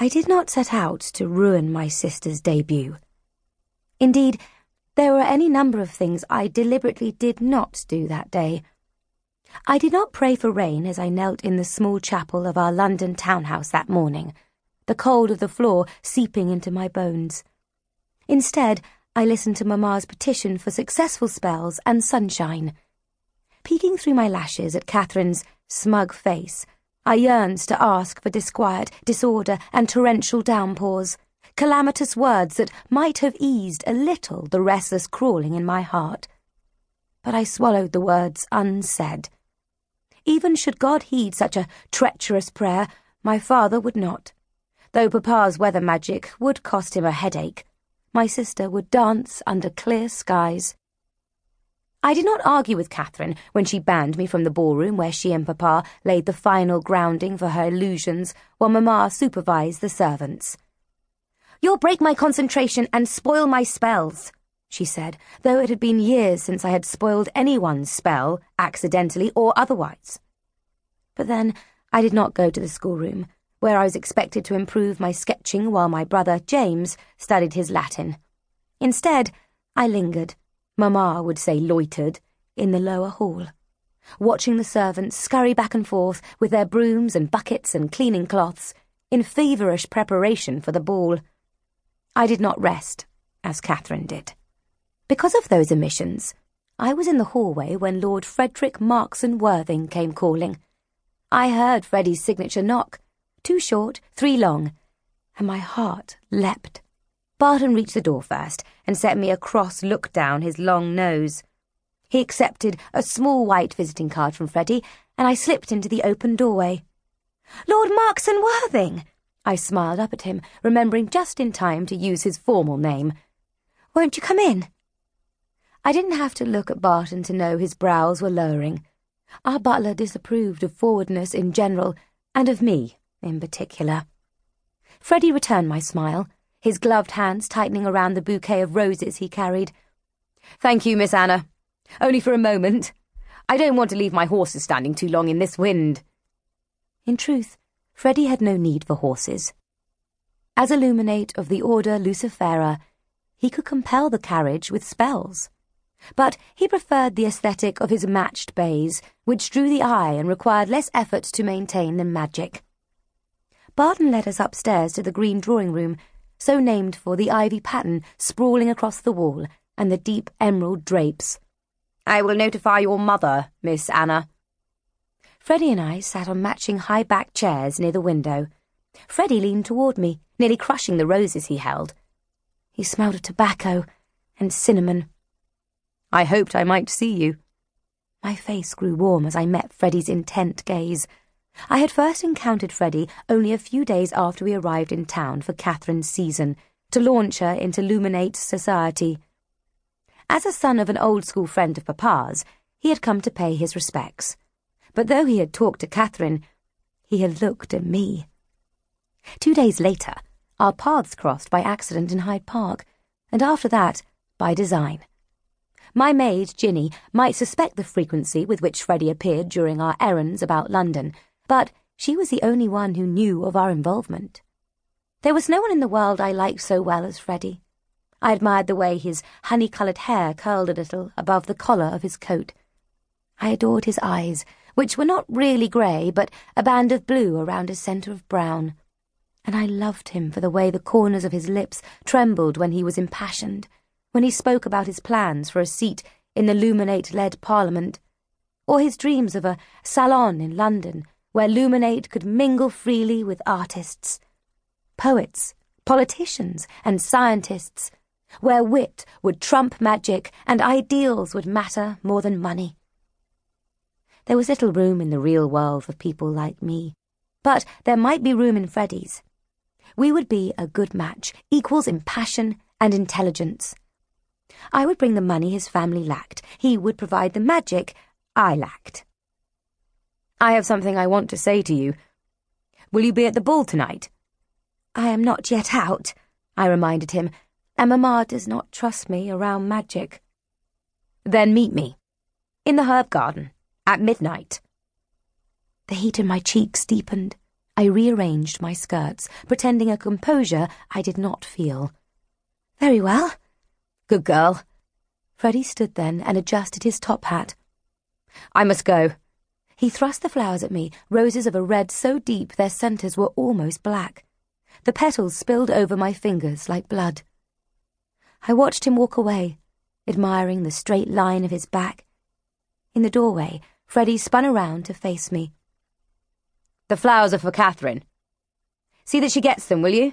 I did not set out to ruin my sister's debut. Indeed, there were any number of things I deliberately did not do that day. I did not pray for rain as I knelt in the small chapel of our London townhouse that morning, the cold of the floor seeping into my bones. Instead, I listened to Mamma's petition for successful spells and sunshine. Peeking through my lashes at Catherine's smug face, I yearned to ask for disquiet, disorder, and torrential downpours, calamitous words that might have eased a little the restless crawling in my heart. But I swallowed the words unsaid. Even should God heed such a treacherous prayer, my father would not. Though Papa's weather magic would cost him a headache, my sister would dance under clear skies. I did not argue with Catherine when she banned me from the ballroom where she and Papa laid the final grounding for her illusions while Mamma supervised the servants. You'll break my concentration and spoil my spells, she said, though it had been years since I had spoiled anyone's spell, accidentally or otherwise. But then I did not go to the schoolroom, where I was expected to improve my sketching while my brother James studied his Latin. Instead, I lingered, Mamma would say loitered, in the lower hall, watching the servants scurry back and forth with their brooms and buckets and cleaning cloths, in feverish preparation for the ball. I did not rest, as Catherine did. Because of those omissions, I was in the hallway when Lord Frederick Markson Worthing came calling. I heard Freddie's signature knock, two short, three long, and my heart leapt. Barton reached the door first and set me a cross look down his long nose. He accepted a small white visiting card from Freddie, and I slipped into the open doorway. Lord Markson Worthing! I smiled up at him, remembering just in time to use his formal name. Won't you come in? I didn't have to look at Barton to know his brows were lowering. Our butler disapproved of forwardness in general, and of me in particular. Freddie returned my smile, his gloved hands tightening around the bouquet of roses he carried. Thank you, Miss Anna. Only for a moment. I don't want to leave my horses standing too long in this wind. In truth, Freddie had no need for horses. As a Luminate of the Order Lucifera, he could compel the carriage with spells. But he preferred the aesthetic of his matched bays, which drew the eye and required less effort to maintain than magic. Barton led us upstairs to the green drawing room, so named for the ivy pattern sprawling across the wall and the deep emerald drapes. I will notify your mother, Miss Anna. Freddie and I sat on matching high-backed chairs near the window. Freddie leaned toward me, nearly crushing the roses he held. He smelled of tobacco and cinnamon. I hoped I might see you. My face grew warm as I met Freddie's intent gaze. I had first encountered Freddie only a few days after we arrived in town for Catherine's season, to launch her into Luminate society. As a son of an old-school friend of Papa's, he had come to pay his respects. But though he had talked to Catherine, he had looked at me. Two days later, our paths crossed by accident in Hyde Park, and after that, by design. My maid, Ginny, might suspect the frequency with which Freddie appeared during our errands about London, but she was the only one who knew of our involvement. There was no one in the world I liked so well as Freddie. I admired the way his honey-coloured hair curled a little above the collar of his coat. I adored his eyes, which were not really grey, but a band of blue around a centre of brown. And I loved him for the way the corners of his lips trembled when he was impassioned, when he spoke about his plans for a seat in the Luminate-led Parliament, or his dreams of a salon in London where Luminate could mingle freely with artists, poets, politicians, and scientists, where wit would trump magic and ideals would matter more than money. There was little room in the real world for people like me, but there might be room in Freddie's. We would be a good match, equals in passion and intelligence. I would bring the money his family lacked. He would provide the magic I lacked. I have something I want to say to you. Will you be at the ball tonight? I am not yet out, I reminded him, and Mamma does not trust me around magic. Then meet me. In the herb garden. At midnight. The heat in my cheeks deepened. I rearranged my skirts, pretending a composure I did not feel. Very well. Good girl. Freddie stood then and adjusted his top hat. I must go. He thrust the flowers at me, roses of a red so deep their centres were almost black. The petals spilled over my fingers like blood. I watched him walk away, admiring the straight line of his back. In the doorway, Freddie spun around to face me. The flowers are for Catherine. See that she gets them, will you?